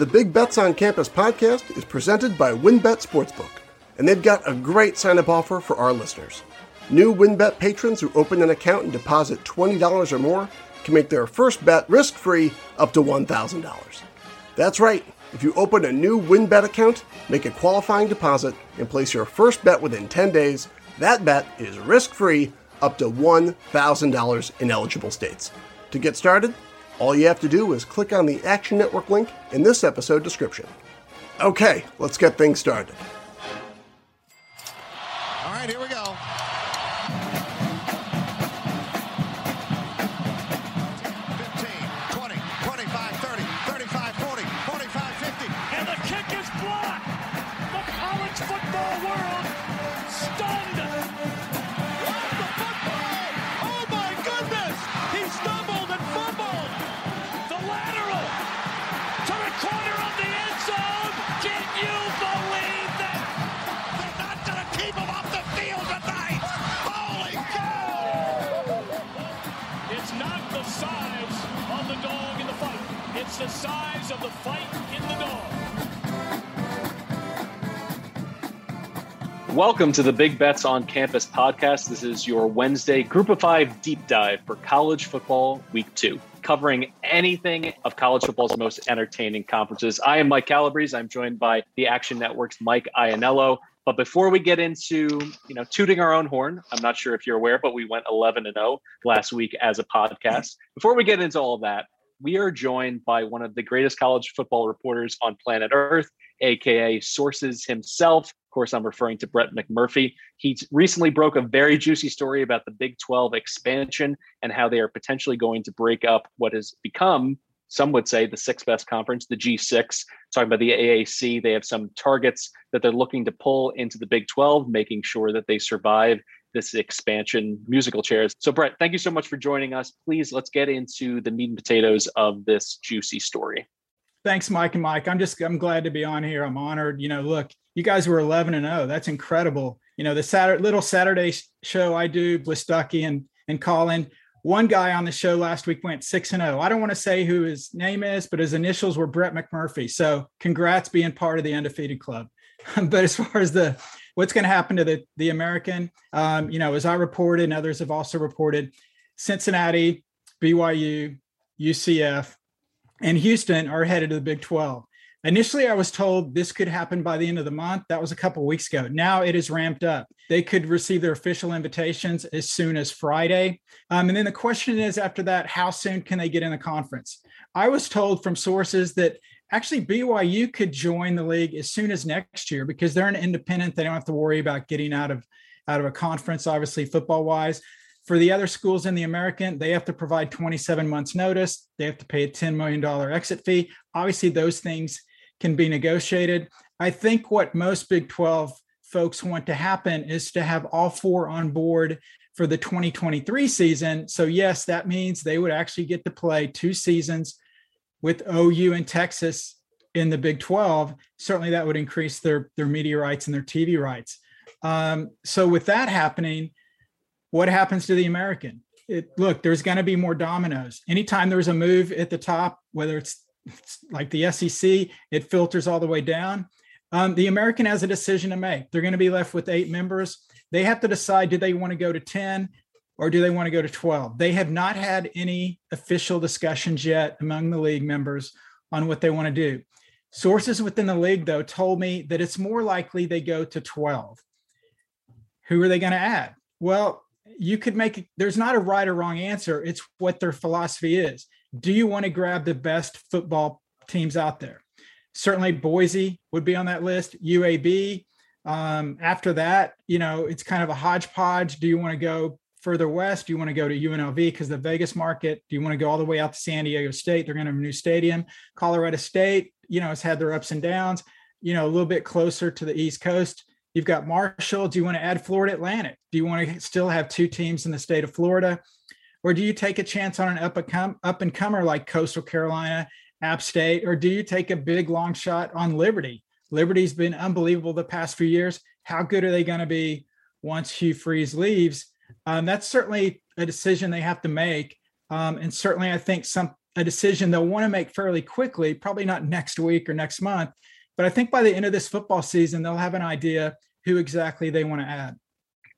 The Big Bets on Campus podcast is presented by WynnBET Sportsbook, and they've got a great sign up offer for our listeners. New WynnBET patrons who open an account and deposit $20 or more can make their first bet risk free up to $1,000. That's right, if you open a new WynnBET account, make a qualifying deposit, and place your first bet within 10 days, that bet is risk free up to $1,000 in eligible states. To get started, all you have to do is click on the Action Network link in this episode description. Okay, let's get things started. Welcome to the Big Bets on Campus podcast. This is your Wednesday Group of Five deep dive for college football week two, covering anything of college football's most entertaining conferences. I am Mike Calabrese. I'm joined by the Action Network's Mike Ianniello. But before we get into, you know, tooting our own horn, I'm not sure if you're aware, but we went 11 and 0 last week as a podcast. Before we get into all of that, we are joined by one of the greatest college football reporters on planet Earth, aka Sources himself. Of course, I'm referring to Brett McMurphy. He recently broke a very juicy story about the Big 12 expansion and how they are potentially going to break up what has become, some would say, the sixth best conference, the G6. Talking about the AAC, they have some targets that they're looking to pull into the Big 12, making sure that they survive this expansion musical chairs. So, Brett, thank you so much for joining us. Please, let's get into the meat and potatoes of this juicy story. Thanks, Mike and Mike. I'm just I'm glad to be on here. I'm honored. You know, look, you guys were 11 and 0. That's incredible. You know, the Saturday little Saturday show I do with Stuckey and and Collin. One guy on the show last week went six and 0. I don't want to say who his name is, but his initials were Brett McMurphy. So congrats being part of the undefeated club. but as far as the what's going to happen to the the American, um, you know, as I reported and others have also reported, Cincinnati, BYU, UCF, and Houston are headed to the Big 12. Initially, I was told this could happen by the end of the month. That was a couple weeks ago. Now it is ramped up. They could receive their official invitations as soon as Friday. Um, and then the question is after that, how soon can they get in the conference? I was told from sources that actually BYU could join the league as soon as next year because they're an independent. They don't have to worry about getting out of out of a conference, obviously football wise. For the other schools in the American, they have to provide 27 months notice. They have to pay a $10 million exit fee. Obviously, those things can be negotiated. I think what most Big 12 folks want to happen is to have all four on board for the 2023 season. So, yes, that means they would actually get to play two seasons with OU and Texas in the Big 12. Certainly, that would increase their, their media rights and their TV rights. Um, so, with that happening, what happens to the American? It, look, there's going to be more dominoes. Anytime there's a move at the top, whether it's, it's like the SEC, it filters all the way down. Um, the American has a decision to make. They're going to be left with eight members. They have to decide do they want to go to 10 or do they want to go to 12? They have not had any official discussions yet among the league members on what they want to do. Sources within the league, though, told me that it's more likely they go to 12. Who are they going to add? Well, you could make there's not a right or wrong answer. It's what their philosophy is. Do you want to grab the best football teams out there? Certainly, Boise would be on that list. UAB. Um, after that, you know, it's kind of a hodgepodge. Do you want to go further west? Do you want to go to UNLV because the Vegas market? Do you want to go all the way out to San Diego State? They're going to have a new stadium. Colorado State, you know, has had their ups and downs. You know, a little bit closer to the East Coast. You've got Marshall. Do you want to add Florida Atlantic? Do you want to still have two teams in the state of Florida? Or do you take a chance on an up and, up and comer like Coastal Carolina, App State? Or do you take a big long shot on Liberty? Liberty's been unbelievable the past few years. How good are they going to be once Hugh Freeze leaves? Um, that's certainly a decision they have to make. Um, and certainly, I think some a decision they'll want to make fairly quickly, probably not next week or next month. But I think by the end of this football season, they'll have an idea who exactly they want to add.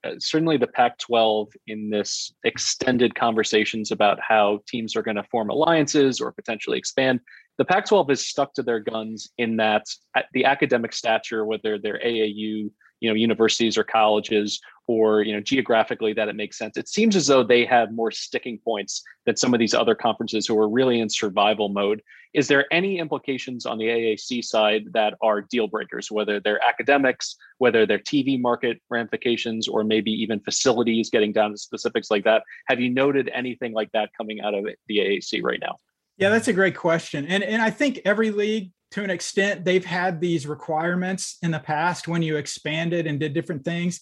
Uh, certainly the Pac 12 in this extended conversations about how teams are going to form alliances or potentially expand. The Pac 12 is stuck to their guns in that the academic stature, whether they're AAU, you know, universities or colleges, or you know geographically that it makes sense. It seems as though they have more sticking points than some of these other conferences who are really in survival mode. Is there any implications on the aac side that are deal breakers whether they're academics whether they're tv market ramifications or maybe even facilities getting down to specifics like that? Have you noted anything like that coming out of the aac right now yeah that's a great question and and i think every league to an extent they've had these requirements in the past when you expanded and did different things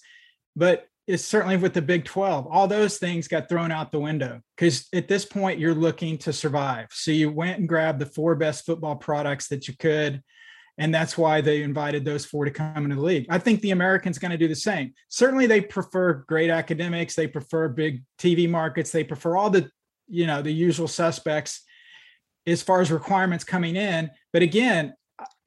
but it's certainly with the Big 12, all those things got thrown out the window because at this point you're looking to survive. So you went and grabbed the four best football products that you could. And that's why they invited those four to come into the league. I think the Americans going to do the same. Certainly they prefer great academics, they prefer big TV markets, they prefer all the, you know, the usual suspects as far as requirements coming in. But again,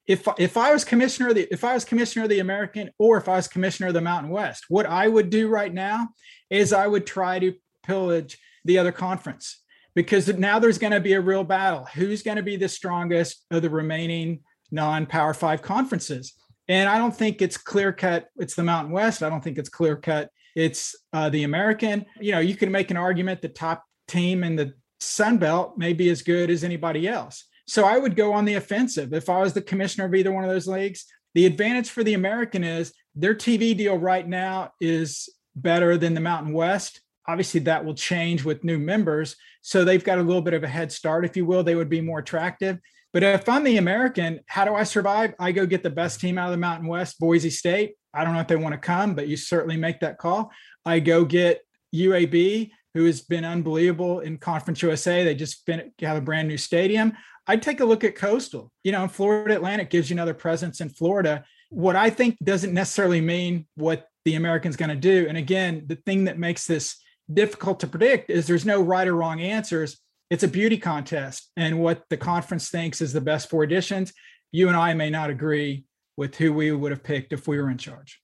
if if I was commissioner of the if I was commissioner of the American or if I was commissioner of the Mountain West, what I would do right now is I would try to pillage the other conference because now there's going to be a real battle. Who's going to be the strongest of the remaining non-power five conferences? And I don't think it's clear cut. It's the Mountain West. I don't think it's clear cut. It's uh, the American. You know, you can make an argument the top team in the Sun Belt may be as good as anybody else. So I would go on the offensive if I was the commissioner of either one of those leagues. The advantage for the American is their TV deal right now is better than the Mountain West. Obviously, that will change with new members. So they've got a little bit of a head start, if you will. They would be more attractive. But if I'm the American, how do I survive? I go get the best team out of the Mountain West, Boise State. I don't know if they want to come, but you certainly make that call. I go get UAB, who has been unbelievable in Conference USA. They just have a brand new stadium. I'd take a look at Coastal. You know, Florida Atlantic gives you another presence in Florida. What I think doesn't necessarily mean what the American's going to do. And again, the thing that makes this difficult to predict is there's no right or wrong answers. It's a beauty contest. And what the conference thinks is the best four editions, you and I may not agree with who we would have picked if we were in charge.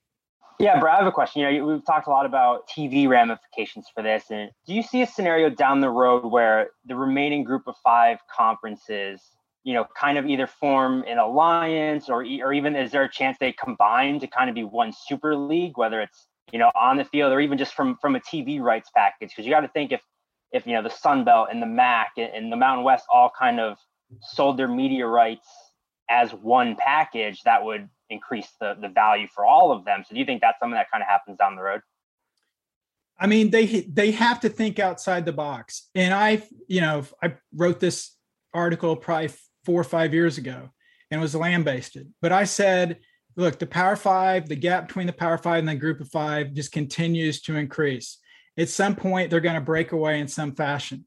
Yeah, Brad, I have a question. You know, we've talked a lot about TV ramifications for this, and do you see a scenario down the road where the remaining group of five conferences, you know, kind of either form an alliance, or or even is there a chance they combine to kind of be one super league, whether it's you know on the field or even just from from a TV rights package? Because you got to think if if you know the Sun Belt and the MAC and the Mountain West all kind of sold their media rights as one package, that would increase the the value for all of them. So do you think that's something that kind of happens down the road? I mean, they they have to think outside the box. And I, you know, I wrote this article probably four or five years ago, and it was lambasted. But I said, look, the Power Five, the gap between the Power Five and the Group of Five just continues to increase. At some point, they're going to break away in some fashion.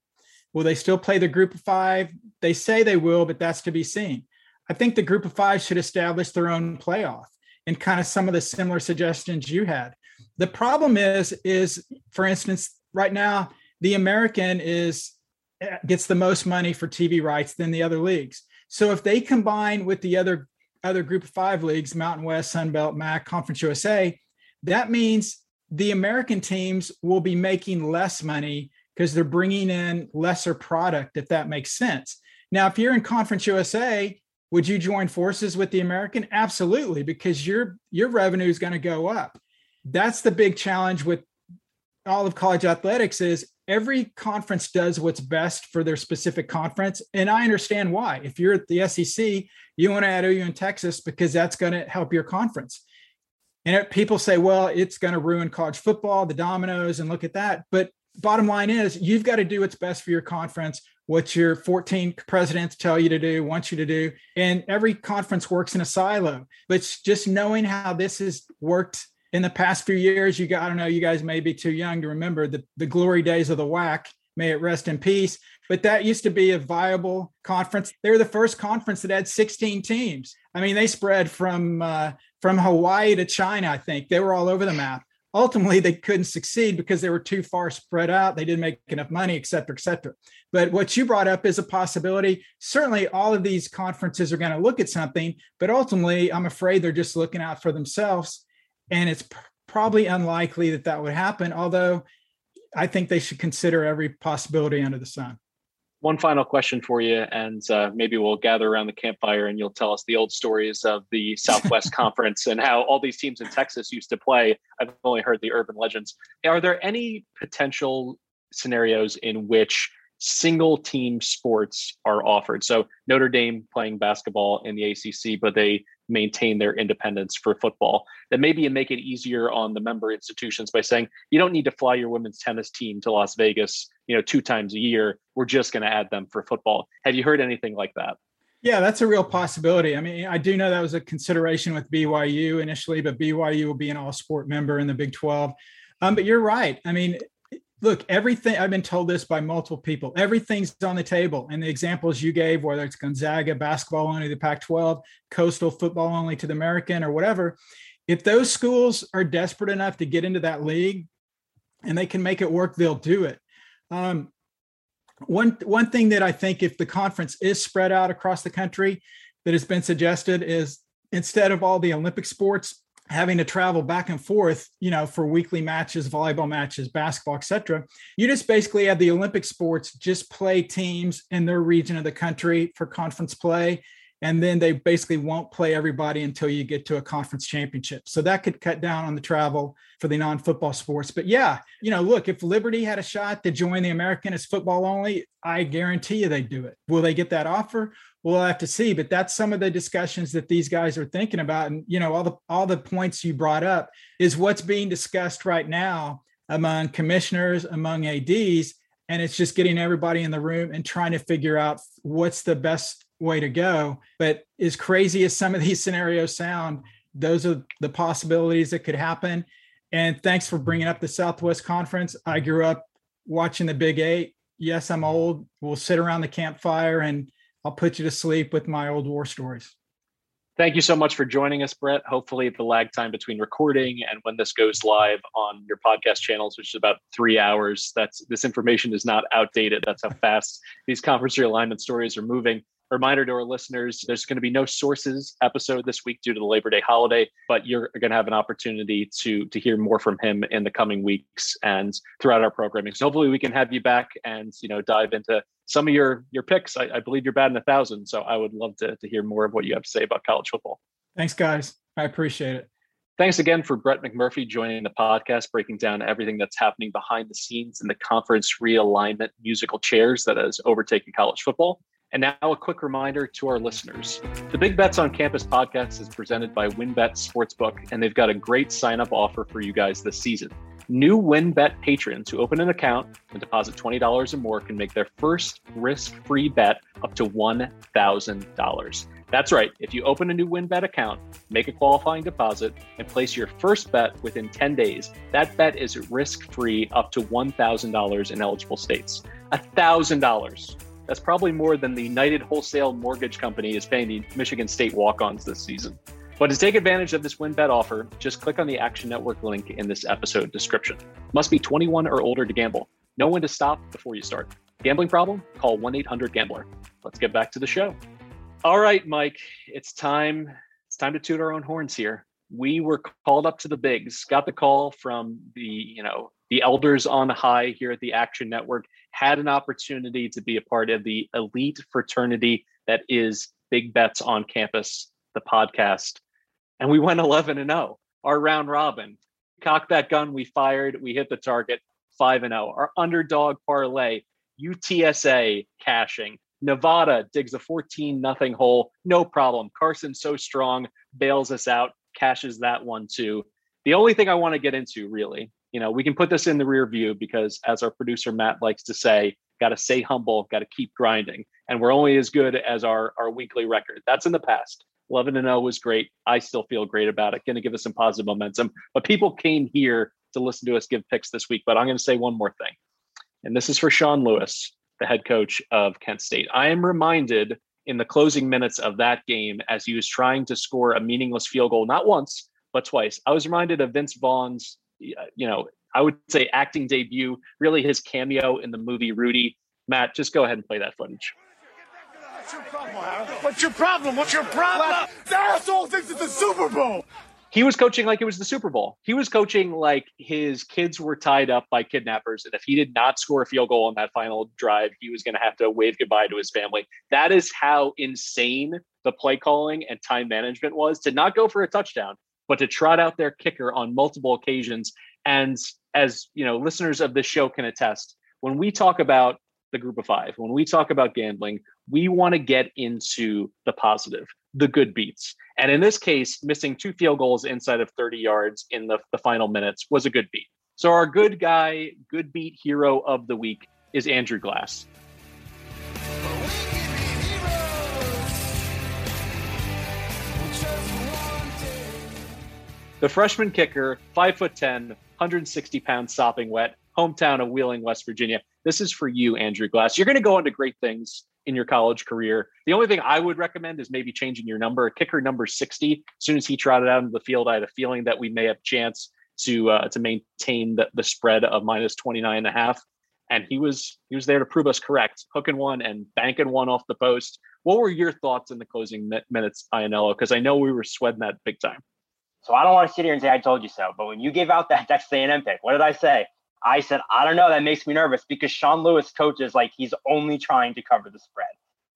Will they still play the Group of Five? They say they will, but that's to be seen. I think the group of five should establish their own playoff and kind of some of the similar suggestions you had. The problem is, is for instance, right now, the American is eh, gets the most money for TV rights than the other leagues. So if they combine with the other other group of five leagues, Mountain West, Sun Belt, MAC, Conference USA, that means the American teams will be making less money because they're bringing in lesser product, if that makes sense. Now, if you're in Conference USA, would you join forces with the American? Absolutely, because your your revenue is going to go up. That's the big challenge with all of college athletics is every conference does what's best for their specific conference. And I understand why. If you're at the SEC, you want to add OU in Texas because that's going to help your conference. And it, people say, well, it's going to ruin college football, the dominoes, and look at that. But bottom line is, you've got to do what's best for your conference what your 14 presidents tell you to do, want you to do. And every conference works in a silo. But just knowing how this has worked in the past few years, you got, I don't know, you guys may be too young to remember the, the glory days of the WAC. May it rest in peace. But that used to be a viable conference. They were the first conference that had 16 teams. I mean, they spread from uh, from Hawaii to China. I think they were all over the map. Ultimately they couldn't succeed because they were too far spread out. They didn't make enough money, et cetera, et cetera. But what you brought up is a possibility. Certainly, all of these conferences are going to look at something, but ultimately, I'm afraid they're just looking out for themselves. And it's p- probably unlikely that that would happen, although I think they should consider every possibility under the sun one final question for you, and uh, maybe we'll gather around the campfire and you'll tell us the old stories of the Southwest Conference and how all these teams in Texas used to play. I've only heard the urban legends. Are there any potential scenarios in which single team sports are offered? So Notre Dame playing basketball in the ACC, but they maintain their independence for football. Then maybe you make it easier on the member institutions by saying you don't need to fly your women's tennis team to Las Vegas, you know, two times a year. We're just going to add them for football. Have you heard anything like that? Yeah, that's a real possibility. I mean, I do know that was a consideration with BYU initially, but BYU will be an all sport member in the Big 12. Um, but you're right. I mean, look, everything I've been told this by multiple people, everything's on the table. And the examples you gave, whether it's Gonzaga basketball only to the Pac 12, coastal football only to the American, or whatever, if those schools are desperate enough to get into that league and they can make it work, they'll do it. Um, one, one thing that I think if the conference is spread out across the country that has been suggested is instead of all the Olympic sports having to travel back and forth, you know, for weekly matches, volleyball matches, basketball, etc. You just basically have the Olympic sports just play teams in their region of the country for conference play. And then they basically won't play everybody until you get to a conference championship. So that could cut down on the travel for the non-football sports. But yeah, you know, look, if Liberty had a shot to join the American as football only, I guarantee you they'd do it. Will they get that offer? we'll have to see but that's some of the discussions that these guys are thinking about and you know all the all the points you brought up is what's being discussed right now among commissioners among ads and it's just getting everybody in the room and trying to figure out what's the best way to go. But as crazy as some of these scenarios sound those are the possibilities that could happen. And thanks for bringing up the southwest conference. I grew up watching the big eight. Yes i'm old. We'll sit around the campfire and I'll put you to sleep with my old war stories. Thank you so much for joining us, Brett. Hopefully, the lag time between recording and when this goes live on your podcast channels, which is about three hours, that's this information is not outdated. That's how fast these conference realignment stories are moving reminder to our listeners there's going to be no sources episode this week due to the labor day holiday but you're going to have an opportunity to to hear more from him in the coming weeks and throughout our programming. So hopefully we can have you back and you know dive into some of your your picks. I, I believe you're batting a thousand so i would love to, to hear more of what you have to say about college football. Thanks guys. I appreciate it. Thanks again for Brett McMurphy joining the podcast, breaking down everything that's happening behind the scenes in the conference realignment musical chairs that has overtaken college football. And now a quick reminder to our listeners. The Big Bets on Campus podcast is presented by WynnBET Sportsbook, and they've got a great sign up offer for you guys this season. New WynnBET patrons who open an account and deposit $20 or more can make their first risk free bet up to $1,000. That's right. If you open a new WynnBET account, make a qualifying deposit, and place your first bet within 10 days, that bet is risk free up to $1,000 in eligible states. $1,000. That's probably more than the United Wholesale Mortgage Company is paying the Michigan State walk ons this season. But to take advantage of this WynnBET offer, just click on the Action Network link in this episode description. Must be 21 or older to gamble. Know when to stop before you start. Gambling problem? Call 1 800 Gambler. Let's get back to the show. All right, Mike, it's time. It's time to toot our own horns here. We were called up to the bigs, got the call from the, you know, the elders on high here at the Action Network had an opportunity to be a part of the elite fraternity that is Big Bets on Campus, the podcast. And we went 11 and 0, our round robin. Cocked that gun, we fired, we hit the target 5 and 0. Our underdog parlay, UTSA cashing. Nevada digs a 14 nothing hole, no problem. Carson so strong, bails us out, cashes that one too. The only thing I want to get into really you know, we can put this in the rear view because, as our producer Matt likes to say, got to stay humble, got to keep grinding, and we're only as good as our our weekly record. That's in the past. 11 and 0 was great. I still feel great about it. Going to give us some positive momentum. But people came here to listen to us give picks this week. But I'm going to say one more thing, and this is for Sean Lewis, the head coach of Kent State. I am reminded in the closing minutes of that game as he was trying to score a meaningless field goal, not once, but twice. I was reminded of Vince Vaughn's you know, I would say acting debut, really his cameo in the movie Rudy. Matt, just go ahead and play that footage. What's your problem, What's your problem? What's your problem? The asshole thinks it's a Super Bowl. He was coaching like it was the Super Bowl. He was coaching like his kids were tied up by kidnappers. And if he did not score a field goal on that final drive, he was going to have to wave goodbye to his family. That is how insane the play calling and time management was to not go for a touchdown, but to trot out their kicker on multiple occasions. And as you know, listeners of this show can attest, when we talk about the group of five, when we talk about gambling, we want to get into the positive, the good beats. And in this case, missing two field goals inside of 30 yards in the, the final minutes was a good beat. So our good guy, good beat hero of the week is Andrew Glass. The freshman kicker, five foot 10, 160 pounds sopping wet, hometown of Wheeling, West Virginia. This is for you, Andrew Glass. You're going to go on to great things in your college career. The only thing I would recommend is maybe changing your number. Kicker number 60. As soon as he trotted out into the field, I had a feeling that we may have a chance to uh, to maintain the, the spread of minus 29 and a half. And he was he was there to prove us correct, hooking one and banking one off the post. What were your thoughts in the closing minutes, Ianniello? Because I know we were sweating that big time. So I don't want to sit here and say I told you so, but when you gave out that Texas A&M pick, what did I say? I said I don't know. That makes me nervous because Sean Lewis coaches like he's only trying to cover the spread,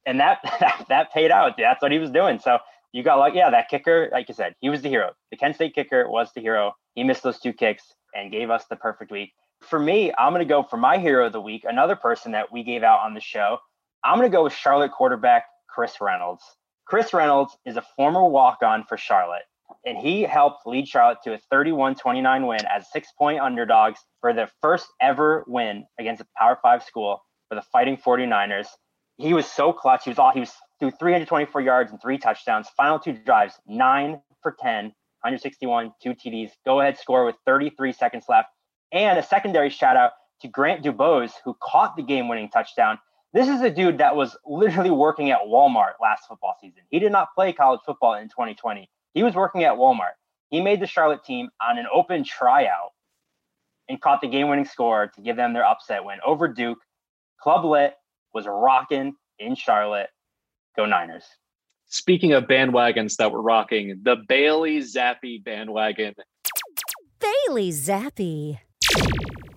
and that that, paid out. That's what he was doing. So you got like yeah, that kicker, like you said, he was the hero. The Kent State kicker was the hero. He missed those two kicks and gave us the perfect week. For me, I'm going to go for my hero of the week, another person that we gave out on the show. I'm going to go with Charlotte quarterback Chris Reynolds. Chris Reynolds is a former walk on for Charlotte and he helped lead Charlotte to a 31-29 win as six-point underdogs for their first ever win against a Power Five school for the Fighting 49ers. He was so clutch. He was all he was through 324 yards and three touchdowns. Final two drives, nine for 10, 161, two TDs. Go ahead score with 33 seconds left, and a secondary shout out to Grant Dubose who caught the game-winning touchdown. This is a dude that was literally working at Walmart last football season. He did not play college football in 2020 he was working at Walmart. He made the Charlotte team on an open tryout and caught the game winning score to give them their upset win over Duke. Club Lit was rocking in Charlotte. Go Niners. Speaking of bandwagons that were rocking, the Bailey Zappe bandwagon. Bailey Zappe.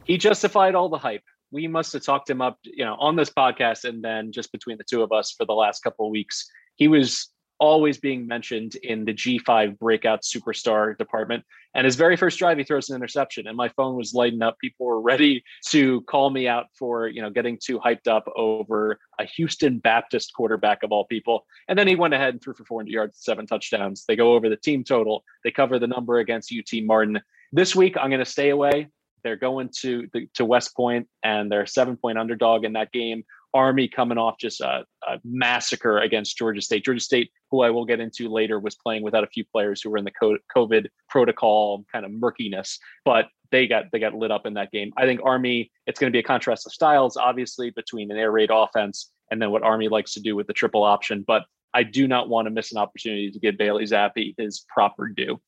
He justified all the hype. We must have talked him up, you know, on this podcast and then just between the two of us for the last couple of weeks. He was always being mentioned in the G5 breakout superstar department. And his very first drive, he throws an interception, and my phone was lighting up. People were ready to call me out for you know getting too hyped up over a Houston Baptist quarterback of all people. And then he went ahead and threw for 400 yards, seven touchdowns. They go over the team total. They cover the number against UT Martin. This week, I'm going to stay away. They're going to to West Point, and they're seven point underdog in that game. Army coming off just a, a, massacre against Georgia State. Georgia State, who I will get into later, was playing without a few players who were in the COVID protocol kind of murkiness, but they got they got lit up in that game. I think Army, it's going to be a contrast of styles, obviously, between an air raid offense and then what Army likes to do with the triple option. But I do not want to miss an opportunity to give Bailey Zappe his proper due.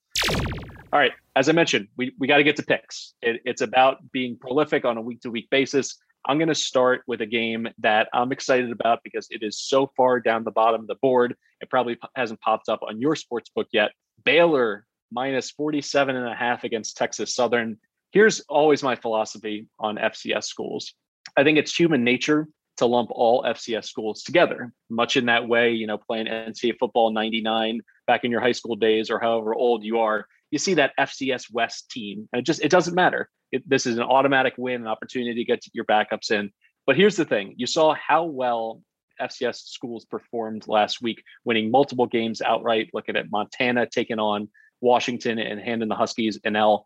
All right, as I mentioned, we, we got to get to picks. It, it's about being prolific on a week to week basis. I'm going to start with a game that I'm excited about because it is so far down the bottom of the board. It probably hasn't popped up on your sports book yet. Baylor minus 47 and a half against Texas Southern. Here's always my philosophy on FCS schools. I think it's human nature to lump all FCS schools together, much in that way, you know, playing NCAA football 99 back in your high school days or however old you are, you see that FCS West team. And it just it doesn't matter. It, this is an automatic win, an opportunity to get your backups in. But here's the thing: you saw how well FCS schools performed last week, winning multiple games outright. Looking at Montana taking on Washington and handing the Huskies an L.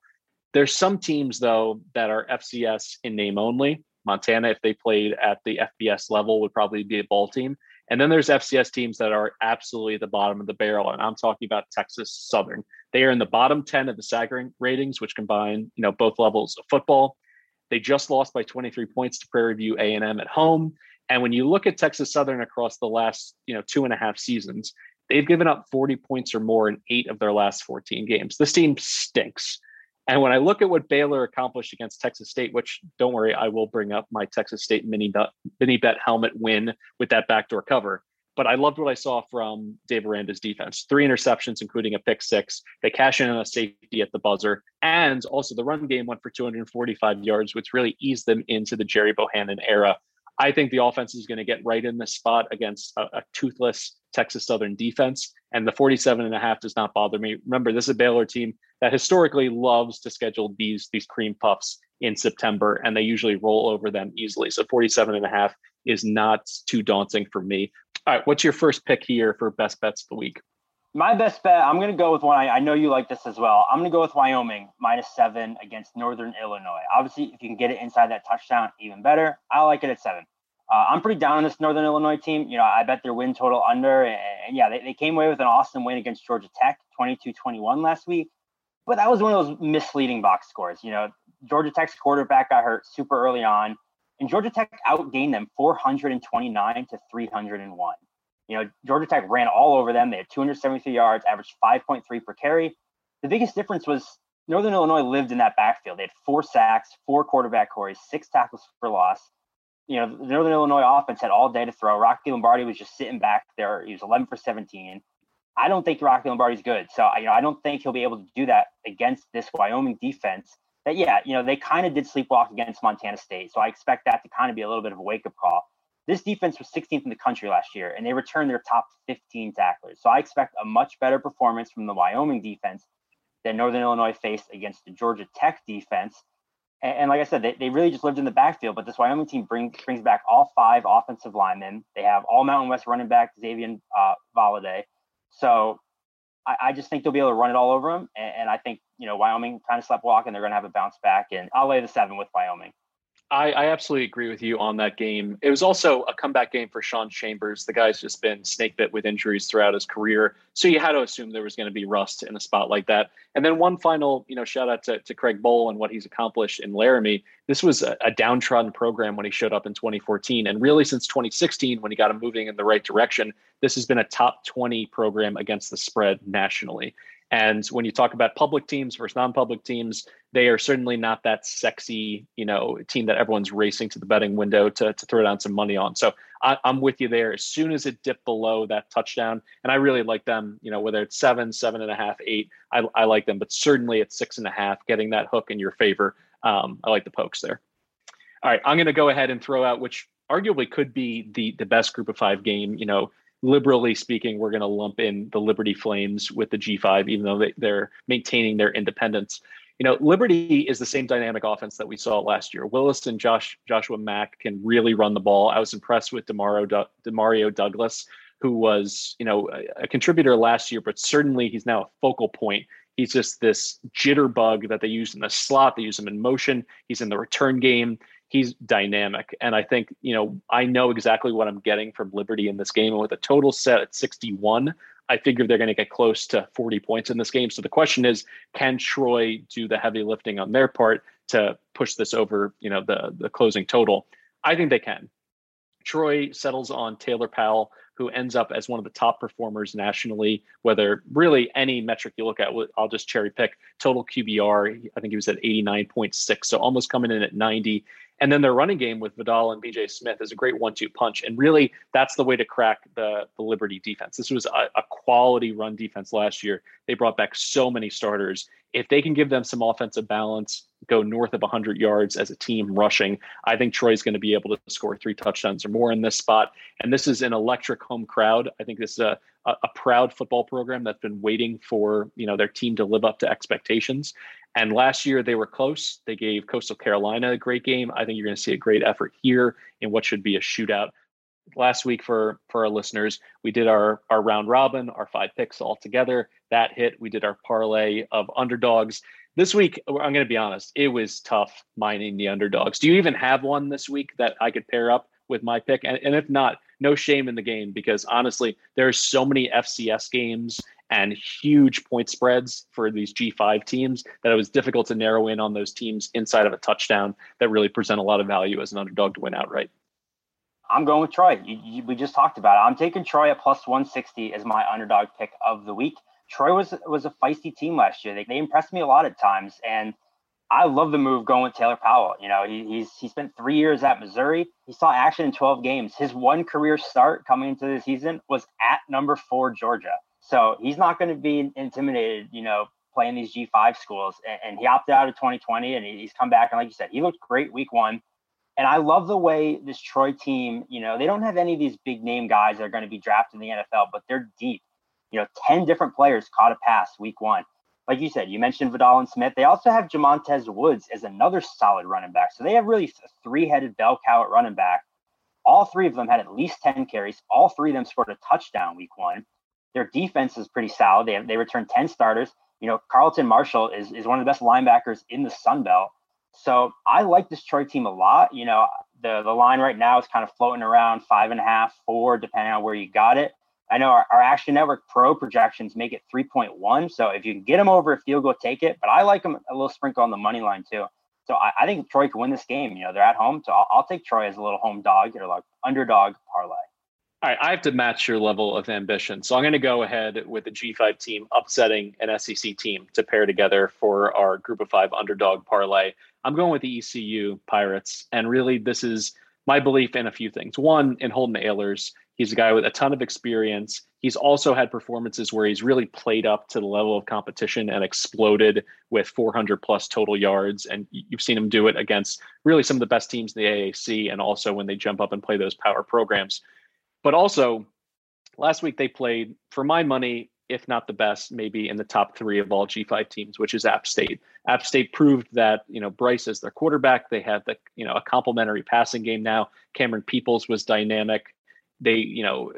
There's some teams though that are FCS in name only. Montana, if they played at the FBS level, would probably be a ball team. And then there's FCS teams that are absolutely at the bottom of the barrel, and I'm talking about Texas Southern. They are in the bottom 10 of the SAG ratings, which combine, you know, both levels of football. They just lost by 23 points to Prairie View A&M at home. And when you look at Texas Southern across the last, you know, two and a half seasons, they've given up 40 points or more in eight of their last 14 games. This team stinks. And when I look at what Baylor accomplished against Texas State, which don't worry, I will bring up my Texas State mini bet, mini bet helmet win with that backdoor cover. But I loved what I saw from Dave Aranda's defense. Three interceptions, including a pick six. They cash in on a safety at the buzzer. And also the run game went for 245 yards, which really eased them into the Gerry Bohanon era. I think the offense is going to get right in this spot against a, a, toothless Texas Southern defense. And the 47 and a half does not bother me. Remember, this is a Baylor team that historically loves to schedule these, these cream puffs in September, and they usually roll over them easily. So 47 and a half is not too daunting for me. All right, what's your first pick here for best bets of the week? My best bet, I'm going to go with one. I, I know you like this as well. I'm going to go with Wyoming minus seven against Northern Illinois. Obviously, if you can get it inside that touchdown, even better. I like it at seven. Uh, I'm pretty down on this Northern Illinois team. You know, I bet their win total under. And, and yeah, they, they came away with an awesome win against Georgia Tech, 22 21 last week. But that was one of those misleading box scores. You know, Georgia Tech's quarterback got hurt super early on, and Georgia Tech outgained them 429 to 301. You know, Georgia Tech ran all over them. They had 273 yards, averaged 5.3 per carry. The biggest difference was Northern Illinois lived in that backfield. They had four sacks, four quarterback carries, six tackles for loss. You know, the Northern Illinois offense had all day to throw. Rocky Lombardi was just sitting back there. He was 11 for 17. I don't think Rocky Lombardi's good. So, you know, I don't think he'll be able to do that against this Wyoming defense. That, yeah, you know, they kind of did sleepwalk against Montana State. So I expect that to kind of be a little bit of a wake up call. This defense was 16th in the country last year, and they returned their top 15 tacklers. So I expect a much better performance from the Wyoming defense than Northern Illinois faced against the Georgia Tech defense. And, and like I said, they, they really just lived in the backfield, but this Wyoming team bring, brings back all five offensive linemen. They have all Mountain West running back Xavier uh. So I, I, just think they'll be able to run it all over them. And, and I think, you know, Wyoming kind of slept walk and they're going to have a bounce back. And I'll lay the seven with Wyoming. I, I, absolutely agree with you on that game. It was also a comeback game for Sean Chambers. The guy's just been snake bit with injuries throughout his career. So you had to assume there was going to be rust in a spot like that. And then one final, you know, shout out to, to Craig Bohl and what he's accomplished in Laramie. This was a, a downtrodden program when he showed up in 2014. And really since 2016, when he got him moving in the right direction, this has been a top 20 program against the spread nationally. And when you talk about public teams versus non-public teams, they are certainly not that sexy, you know, team that everyone's racing to the betting window to, to throw down some money on. So I, am with you there. As soon as it dipped below that touchdown, and I really like them, you know, whether it's seven, seven and a half, eight, I, I like them, but certainly at six and a half, getting that hook in your favor. Um, I like the pokes there. All right, I'm going to go ahead and throw out which arguably could be the the best group of five game. You know, liberally speaking, we're going to lump in the Liberty Flames with the G5, even though they, are maintaining their independence. You know, Liberty is the same dynamic offense that we saw last year. Willis and Josh Joshua Mack can really run the ball. I was impressed with Demario, Demario Douglas, who was, you know, a, a contributor last year, but certainly he's now a focal point He's just this jitterbug that they use in the slot. They use him in motion. He's in the return game he's dynamic. And I think, you know, I know exactly what I'm getting from Liberty in this game. And with a total set at 61, I figure they're going to get close to 40 points in this game. So the question is, can Troy do the heavy lifting on their part to push this over, you know, the the closing total? I think they can. Troy settles on Taylor Powell, who ends up as one of the top performers nationally, whether really any metric you look at, I'll just cherry pick total QBR. I think he was at 89.6, so almost coming in at 90. And then their running game with Vidal and BJ Smith is a great one-two punch. And really, that's the way to crack the, the Liberty defense. This was a, a quality run defense last year. They brought back so many starters. If they can give them some offensive balance, go north of 100 yards as a team rushing, I think Troy's going to be able to score three touchdowns or more in this spot. And this is an electric home crowd. I think this is a, a, a proud football program that's been waiting for you know their team to live up to expectations. And last year they were close. They gave Coastal Carolina a great game. I think you're going to see a great effort here in what should be a shootout. Last week for for our listeners, we did our our round robin, our five picks all together. That hit. We did our parlay of underdogs. This week, I'm going to be honest, it was tough mining the underdogs. Do you even have one this week that I could pair up with my pick? And, and if not, no shame in the game because honestly, there's so many FCS games and huge point spreads for these G5 teams that it was difficult to narrow in on those teams inside of a touchdown that really present a lot of value as an underdog to win outright. I'm going with Troy. You, you, we just talked about it. I'm taking Troy at plus 160 as my underdog pick of the week. Troy was was a feisty team last year. They, they impressed me a lot at times, and I love the move going with Taylor Powell. You know, he, he's he spent three years at Missouri. He saw action in 12 games. His one career start coming into the season was at number four Georgia. So he's not going to be intimidated, you know, playing these G5 schools. And, and he opted out of 2020 and he's come back. And like you said, he looked great week one. And I love the way this Troy team, you know, they don't have any of these big name guys that are going to be drafted in the NFL, but they're deep. You know, 10 different players caught a pass week one. Like you said, you mentioned Vidal and Smith. They also have Jamontez Woods as another solid running back. So they have really a three headed bell cow at running back. All three of them had at least 10 carries. All three of them scored a touchdown week one. Their defense is pretty solid. They, have, they returned 10 starters. You know, Carlton Martial is, is one of the best linebackers in the Sun Belt. So I like this Troy team a lot. You know, the the line right now is kind of floating around five and a half, four, depending on where you got it. I know our, our Action Network Pro projections make it 3.1. So if you can get them over a field goal, take it. But I like them a little sprinkle on the money line too. So I, I think Troy can win this game. You know, they're at home. So I'll, I'll take Troy as a little home dog or like underdog parlay. All right, I have to match your level of ambition. So I'm going to go ahead with the G5 team upsetting an SEC team to pair together for our group of five underdog parlay. I'm going with the ECU Pirates. And really, this is my belief in a few things. One, in Holton Ahlers, he's a guy with a ton of experience. He's also had performances where he's really played up to the level of competition and exploded with 400 plus total yards. And you've seen him do it against really some of the best teams in the AAC and also when they jump up and play those power programs. But also, last week they played, for my money, if not the best, maybe in the top three of all G5 teams, which is App State. App State proved that, you know, Brice is their quarterback. They have the, you know, a complementary passing game now. Cameron Peoples was dynamic. They, you know,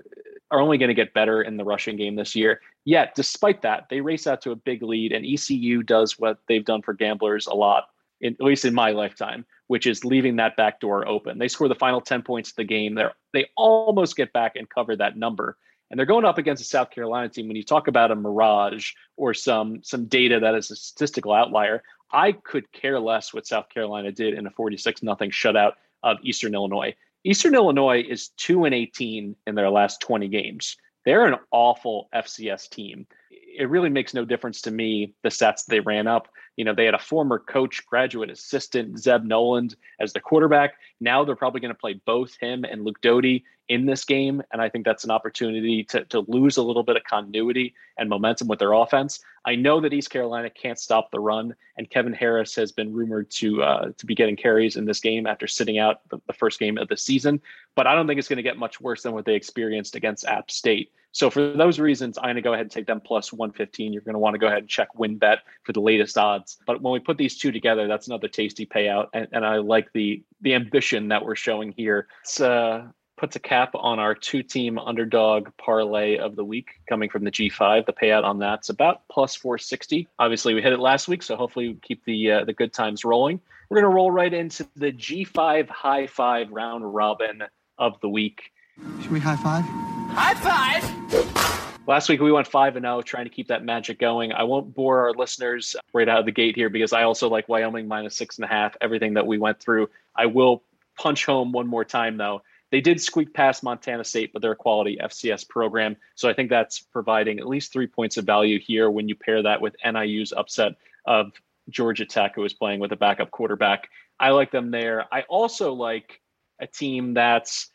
are only going to get better in the rushing game this year. Yet, despite that, they race out to a big lead, and ECU does what they've done for gamblers a lot, in, at least in my lifetime, which is leaving that back door open. They score the final 10 points of the game. They're, they almost get back and cover that number. And they're going up against a South Carolina team. When you talk about a mirage or some some data that is a statistical outlier, I could care less what South Carolina did in a 46 nothing shutout of Eastern Illinois. Eastern Illinois is 2 and 18 in their last 20 games. They're an awful FCS team. It really makes no difference to me the stats they ran up. You know, they had a former coach, graduate assistant, Zeb Noland, as the quarterback. Now they're probably going to play both him and Luke Doty in this game. And I think that's an opportunity to, to lose a little bit of continuity and momentum with their offense. I know that East Carolina can't stop the run, and Kevin Harris has been rumored to uh, to be getting carries in this game after sitting out the, the first game of the season. But I don't think it's going to get much worse than what they experienced against App State. So for those reasons, I'm going to go ahead and take them plus 115. You're going to want to go ahead and check WynnBET for the latest odds. But when we put these two together, that's another tasty payout, and, and I like the the ambition that we're showing here. It's uh, puts a cap on our two team underdog parlay of the week coming from the G5. The payout on that's about plus 460. Obviously, we hit it last week, so hopefully we keep the uh, the good times rolling. We're going to roll right into the G5 high five round robin of the week. Should we high five? High five! Last week we went five and zero, trying to keep that magic going. I won't bore our listeners right out of the gate here because I also like Wyoming minus six and a half. Everything that we went through, I will punch home one more time though. They did squeak past Montana State, but they're a quality FCS program. So I think that's providing at least three points of value here when you pair that with NIU's upset of Georgia Tech, who is playing with a backup quarterback. I like them there. I also like a team that's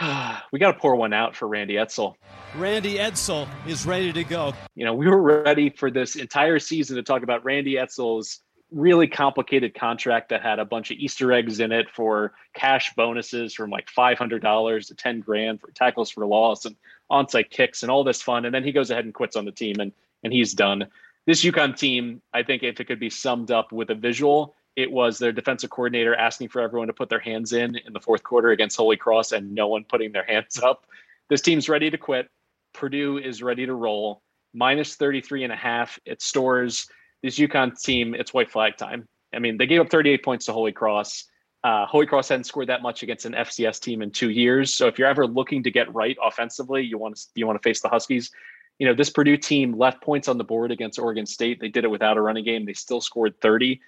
we got to pour one out for Randy Edsall. Randy Edsall is ready to go. You know, we were ready for this entire season to talk about Randy Edsall's really complicated contract that had a bunch of Easter eggs in it for cash bonuses from like $500 to 10 grand for tackles for loss and onside kicks and all this fun. And then he goes ahead and quits on the team and, and he's done. This UConn team, I think if it could be summed up with a visual, it was their defensive coordinator asking for everyone to put their hands in in the fourth quarter against Holy Cross and no one putting their hands up. This team's ready to quit. Purdue is ready to roll. Minus 33 and a half. It stores this UConn team, it's white flag time. I mean, they gave up 38 points to Holy Cross. Uh, Holy Cross hadn't scored that much against an FCS team in two years. So if you're ever looking to get right offensively, you want to you want to face the Huskies. You know, this Purdue team left points on the board against Oregon State. They did it without a running game. They still scored 30.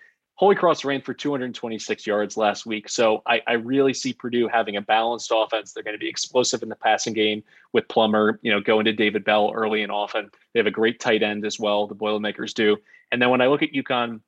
Holy Cross ran for 226 yards last week. So I, I, really see Purdue having a balanced offense. They're going to be explosive in the passing game with Plummer, you know, going to David Bell early and often. They have a great tight end as well, the Boilermakers do. And then when I look at UConn,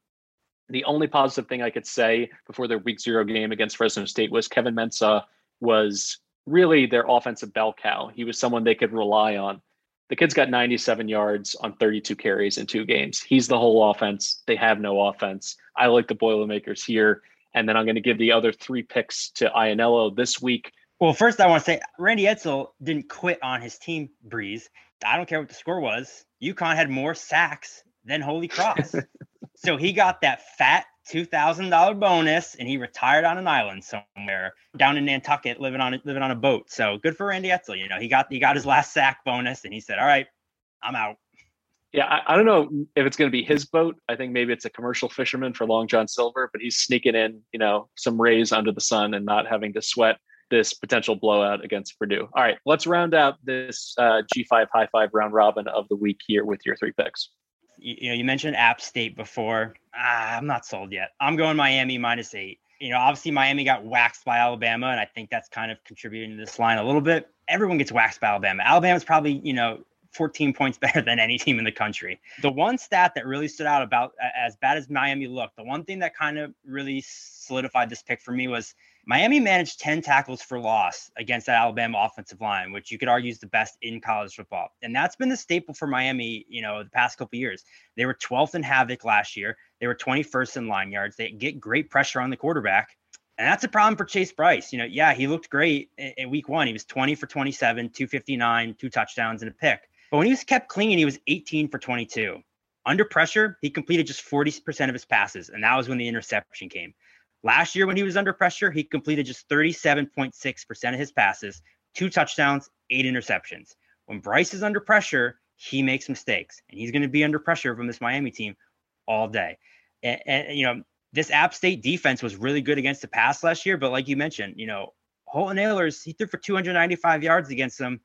the only positive thing I could say before their week zero game against Fresno State was Kevin Mensah was really their offensive bell cow. He was someone they could rely on. The kid's got 97 yards on 32 carries in two games. He's the whole offense. They have no offense. I like the Boilermakers here. And then I'm going to give the other three picks to Ianniello this week. Well, first I want to say Randy Edsall didn't quit on his team, Breeze. I don't care what the score was. UConn had more sacks than Holy Cross. so he got that fat $2,000 bonus and he retired on an island somewhere down in Nantucket living on living on a boat. So good for Randy Edsall. You know, he got he got his last sack bonus and he said, "All right, I'm out." Yeah, I, I don't know if it's going to be his boat. I think maybe it's a commercial fisherman for Long John Silver, but he's sneaking in, you know, some rays under the sun and not having to sweat this potential blowout against Purdue. All right, let's round out this uh, G5 high five round robin of the week here with your three picks you, you know, you mentioned App State before. Ah, I'm not sold yet. I'm going Miami minus eight. You know, obviously Miami got waxed by Alabama, and I think that's kind of contributing to this line a little bit. Everyone gets waxed by Alabama. Alabama's probably, you know, 14 points better than any team in the country. The one stat that really stood out about as bad as Miami looked, the one thing that kind of really solidified this pick for me was Miami managed 10 tackles for loss against that Alabama offensive line, which you could argue is the best in college football. And that's been the staple for Miami, you know, the past couple years. They were 12th in havoc last year. They were 21st in line yards. They get great pressure on the quarterback. And that's a problem for Chase Brice. You know, yeah, he looked great in week one. He was 20 for 27, 259, two touchdowns and a pick. But when he was kept clean, he was 18 for 22. Under pressure, he completed just 40% of his passes. And that was when the interception came. Last year, when he was under pressure, he completed just 37.6% of his passes, two touchdowns, eight interceptions. When Brice is under pressure, he makes mistakes, and he's going to be under pressure from this Miami team all day. And, and, you know, this App State defense was really good against the pass last year, but like you mentioned, you know, Holton Ahlers, he threw for 295 yards against them.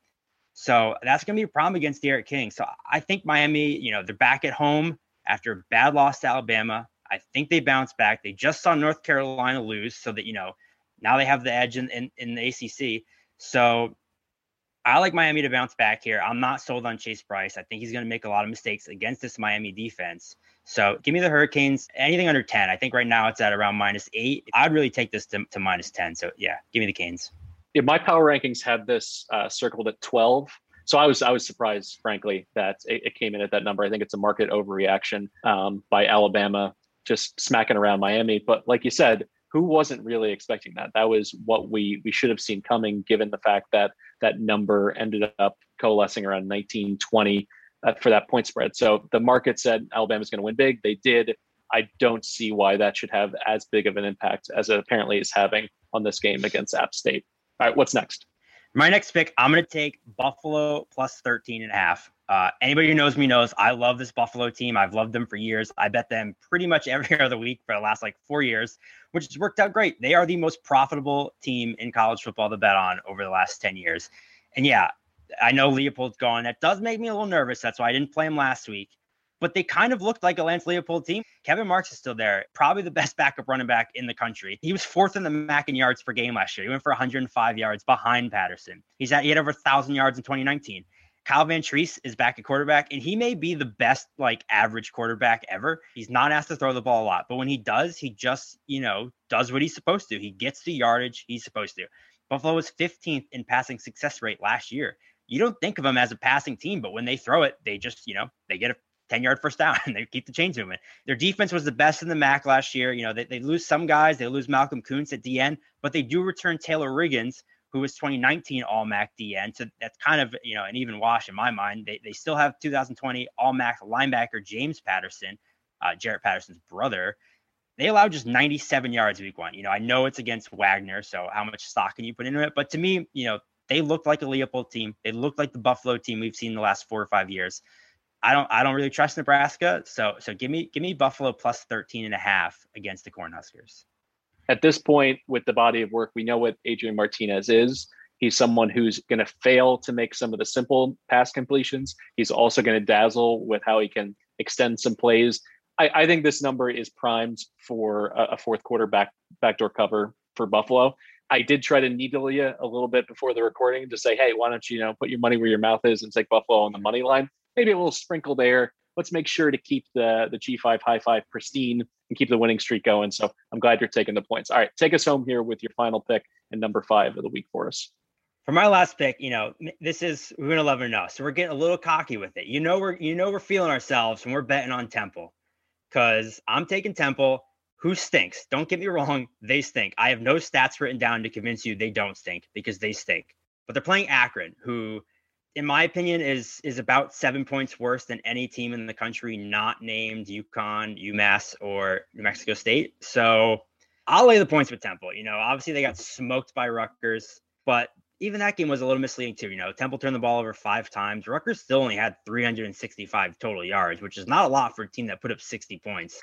So that's going to be a problem against D'Eriq King. So I think Miami, you know, they're back at home after a bad loss to Alabama. I think they bounce back. They just saw North Carolina lose, so that you know now they have the edge in, in, in the ACC. So I like Miami to bounce back here. I'm not sold on Chase Brice. I think he's going to make a lot of mistakes against this Miami defense. So give me the Hurricanes. Anything under 10. I think right now it's at around minus eight. I'd really take this to, to minus 10. So yeah, give me the Canes. Yeah, my power rankings had this uh, circled at 12. So I was I was surprised, frankly, that it, it, came in at that number. I think it's a market overreaction um, by Alabama just smacking around Miami. But like you said, who wasn't really expecting that? That was what we we should have seen coming, given the fact that that number ended up coalescing around 19, 20 uh, for that point spread. So the market said Alabama's going to win big. They did. I don't see why that should have as big of an impact as it apparently is having on this game against App State. All right, what's next? My next pick, I'm going to take Buffalo plus 13 and a half. Uh, anybody who knows me knows I love this Buffalo team. I've loved them for years. I bet them pretty much every other week for the last like four years, which has worked out great. They are the most profitable team in college football to bet on over the last 10 years. And yeah, I know Leopold's gone. That does make me a little nervous. That's why I didn't play him last week. But they kind of looked like a Lance Leopold team. Kevin Marks is still there, probably the best backup running back in the country. He was fourth in the MAC in yards per game last year. He went for 105 yards behind Patterson. He's at he had over 1,000 yards in 2019. Kyle Vantrease is back at quarterback, and he may be the best like average quarterback ever. He's not asked to throw the ball a lot, but when he does, he just you know does what he's supposed to. He gets the yardage he's supposed to. Buffalo was 15th in passing success rate last year. You don't think of them as a passing team, but when they throw it, they just you know they get a 10 yard first down and they keep the chains moving. Their defense was the best in the MAC last year. You know, they, they lose some guys, they lose Malcolm Koonce at DN, but they do return Taylor Riggins, who was 2019 All MAC DN. So that's kind of, you know, an even wash in my mind. They, they still have 2020 All MAC linebacker James Patterson, uh, Jaret Patterson's brother. They allowed just 97 yards week one. You know, I know it's against Wagner, so how much stock can you put into it? But to me, you know, they look like a Leopold team. They look like the Buffalo team we've seen the last four or five years. I don't I don't really trust Nebraska. So so give me give me Buffalo plus 13 and a half against the Cornhuskers at this point with the body of work, we know what Adrian Martinez is. He's someone who's going to fail to make some of the simple pass completions. He's also going to dazzle with how he can extend some plays. I, I think this number is primed for a, a fourth quarter back backdoor cover for Buffalo. I did try to needle you a little bit before the recording to say, hey, why don't you, you know put your money where your mouth is and take Buffalo on the money line? Maybe a little sprinkle there. Let's make sure to keep the the G5 high five pristine and keep the winning streak going. So I'm glad you're taking the points. All right, take us home here with your final pick and number five of the week for us. For my last pick, you know, this is we're gonna love it enough. so we're getting a little cocky with it. You know, we're you know we're feeling ourselves and we're betting on Temple, because I'm taking Temple who stinks. Don't get me wrong, they stink. I have no stats written down to convince you they don't stink because they stink. But they're playing Akron, who, in my opinion, is is about seven points worse than any team in the country not named UConn, UMass, or New Mexico State. So I'll lay the points with Temple. You know, obviously they got smoked by Rutgers, but even that game was a little misleading too. You know, Temple turned the ball over five times. Rutgers still only had 365 total yards, which is not a lot for a team that put up 60 points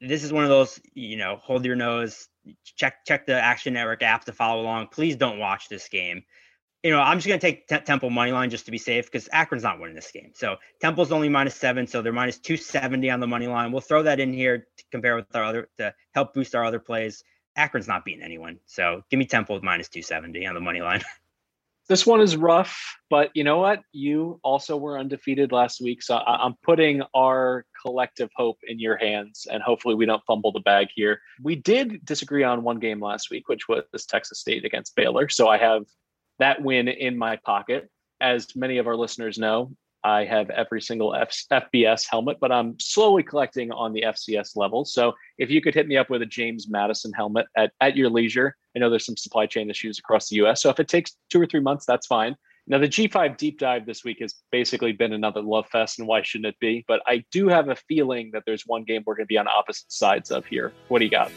this is one of those, you know, hold your nose, check check the Action Network app to follow along. Please don't watch this game. You know, I'm just going to take Temple money line just to be safe because Akron's not winning this game. So Temple's only minus seven, so they're minus 270 on the money line. We'll throw that in here to compare with our other to help boost our other plays. Akron's not beating anyone, so give me Temple with minus 270 on the money line. this one is rough, but you know what? You also were undefeated last week, so I- am putting our collective hope in your hands, and hopefully we don't fumble the bag here. We did disagree on one game last week, which was Texas State against Baylor, so I have that win in my pocket. As many of our listeners know, I have every single F- FBS helmet, but I'm slowly collecting on the FCS level. So if you could hit me up with a James Madison helmet at, at your leisure, I know there's some supply chain issues across the US. So if it takes two or three months, that's fine. Now, the G5 deep dive this week has basically been another love fest, and why shouldn't it be? But I do have a feeling that there's one game we're going to be on opposite sides of here. What do you got?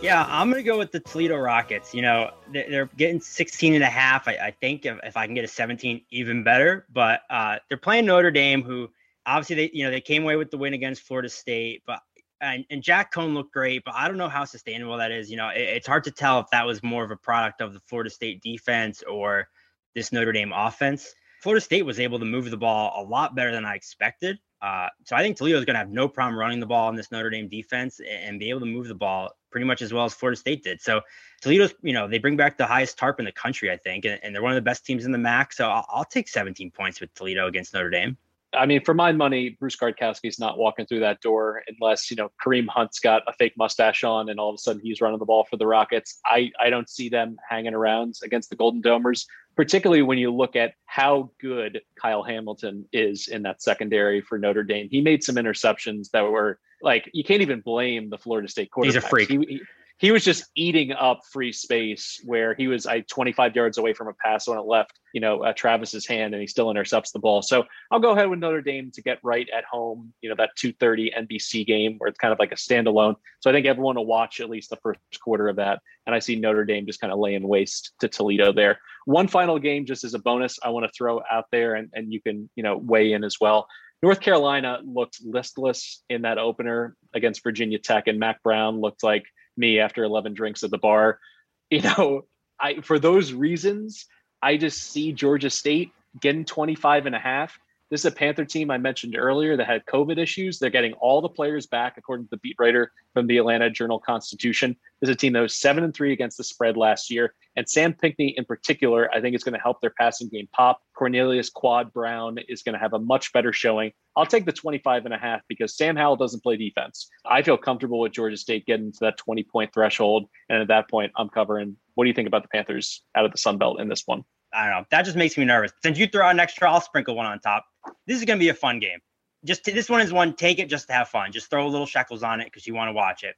Yeah, I'm going to go with the Toledo Rockets. You know, they're getting 16 and a half. I, I think if, if, I can get a 17, even better. But uh, they're playing Notre Dame, who obviously they, you know, they came away with the win against Florida State. But and, and Jack Coan looked great, but I don't know how sustainable that is. You know, it, it's hard to tell if that was more of a product of the Florida State defense or this Notre Dame offense. Florida State was able to move the ball a lot better than I expected. Uh, so I think Toledo is going to have no problem running the ball in this Notre Dame defense and be able to move the ball pretty much as well as Florida State did. So Toledo's, you know, they bring back the highest TARP in the country, I think, and, and they're one of the best teams in the MAC. So I'll, I'll, take 17 points with Toledo against Notre Dame. I mean, for my money, Bruce Gradkowski's not walking through that door unless you know Kareem Hunt's got a fake mustache on, and all of a sudden he's running the ball for the Rockets. I I don't see them hanging around against the Golden Domers particularly when you look at how good Kyle Hamilton is in that secondary for Notre Dame. He made some interceptions that were like you can't even blame the Florida State quarterback. He's a freak. He, he, he was just eating up free space where he was I 25 yards away from a pass when it left, you know, uh, Travis's hand and he still intercepts the ball. So I'll go ahead with Notre Dame to get right at home, you know, that 230 NBC game where it's kind of like a standalone. So I think everyone will watch at least the first quarter of that. And I see Notre Dame just kind of laying waste to Toledo there. One final game, just as a bonus, I want to throw out there and, and you can, you know, weigh in as well. North Carolina looked listless in that opener against Virginia Tech, and Mack Brown looked like me after 11 drinks at the bar. You know, I for those reasons, I just see Georgia State getting 25 and a half. This is a Panther team I mentioned earlier that had COVID issues. They're getting all the players back, according to the beat writer from the Atlanta Journal Constitution. This is a team that was seven and three against the spread last year. And Sam Pinckney, in particular, I think is going to help their passing game pop. Cornelius Quad Brown is going to have a much better showing. I'll take the 25 and a half because Sam Howell doesn't play defense. I feel comfortable with Georgia State getting to that 20 point threshold. And at that point, I'm covering. What do you think about the Panthers out of the Sun Belt in this one? I don't know. That just makes me nervous. Since you throw out an extra, I'll sprinkle one on top. This is going to be a fun game. Just t- this one is one. Take it just to have fun. Just throw a little shekels on it because you want to watch it.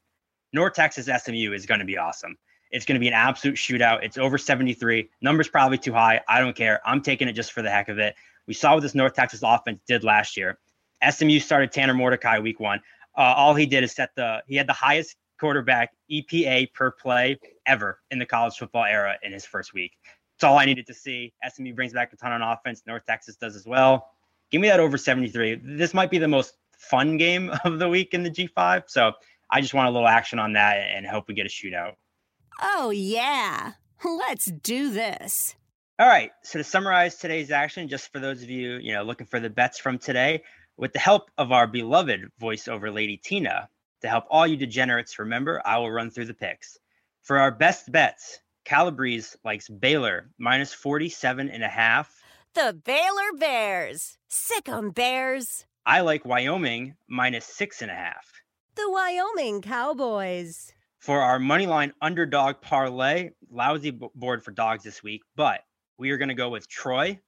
North Texas SMU is going to be awesome. It's going to be an absolute shootout. It's over 73. Numbers probably too high. I don't care. I'm taking it just for the heck of it. We saw what this North Texas offense did last year. SMU started Tanner Mordecai week one. Uh, all he did is set the he had the highest quarterback EPA per play ever in the college football era in his first week. That's all I needed to see. SMU brings back a ton on offense. North Texas does as well. Give me that over 73. This might be the most fun game of the week in the G5. So I just want a little action on that and hope we get a shootout. Oh, yeah. Let's do this. All right. So to summarize today's action, just for those of you, you know, looking for the bets from today, with the help of our beloved voiceover lady Tina, to help all you degenerates remember, I will run through the picks. For our best bets, Calabrese likes Baylor minus 47 and a half. The Baylor Bears. Sick 'em Bears. I like Wyoming minus six and a half. The Wyoming Cowboys. For our moneyline underdog parlay, lousy board for dogs this week, but we are going to go with Troy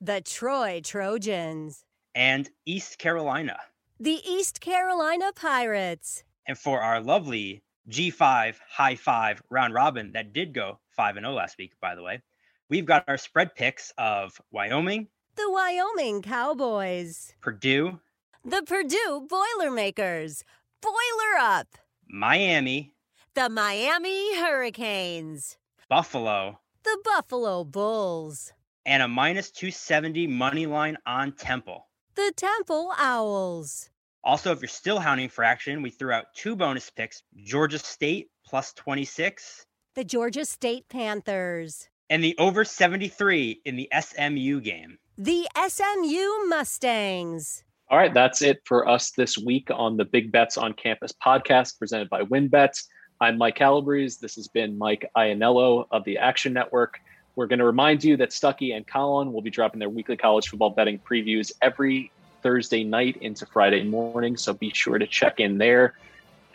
The Troy Trojans. and East Carolina. The East Carolina Pirates. And for our lovely G5 high five round robin that did go 5 and 0 last week, by the way, we've got our spread picks of Wyoming, The Wyoming Cowboys. Purdue, The Purdue Boilermakers. Boiler up. Miami, The Miami Hurricanes. Buffalo, The Buffalo Bulls. and a minus 270 money line on Temple. The Temple Owls. Also, if you're still hounding for action, we threw out two bonus picks Georgia State plus 26 The Georgia State Panthers. And the over 73 in the SMU game. The SMU Mustangs. All right, that's it for us this week on the Big Bets on Campus podcast presented by WynnBET. I'm Mike Calabrese. This has been Mike Ianniello of the Action Network. We're going to remind you that Stuckey and Collin will be dropping their weekly college football betting previews every Thursday night into Friday morning, so be sure to check in there.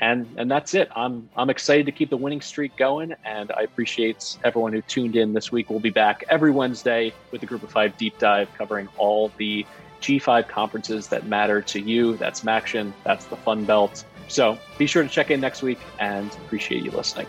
And and that's it. I'm I'm excited to keep the winning streak going, and I appreciate everyone who tuned in this week. We'll be back every Wednesday with the Group of Five deep dive covering all the G5 conferences that matter to you. That's MACtion, that's the Fun Belt. So be sure to check in next week and appreciate you listening.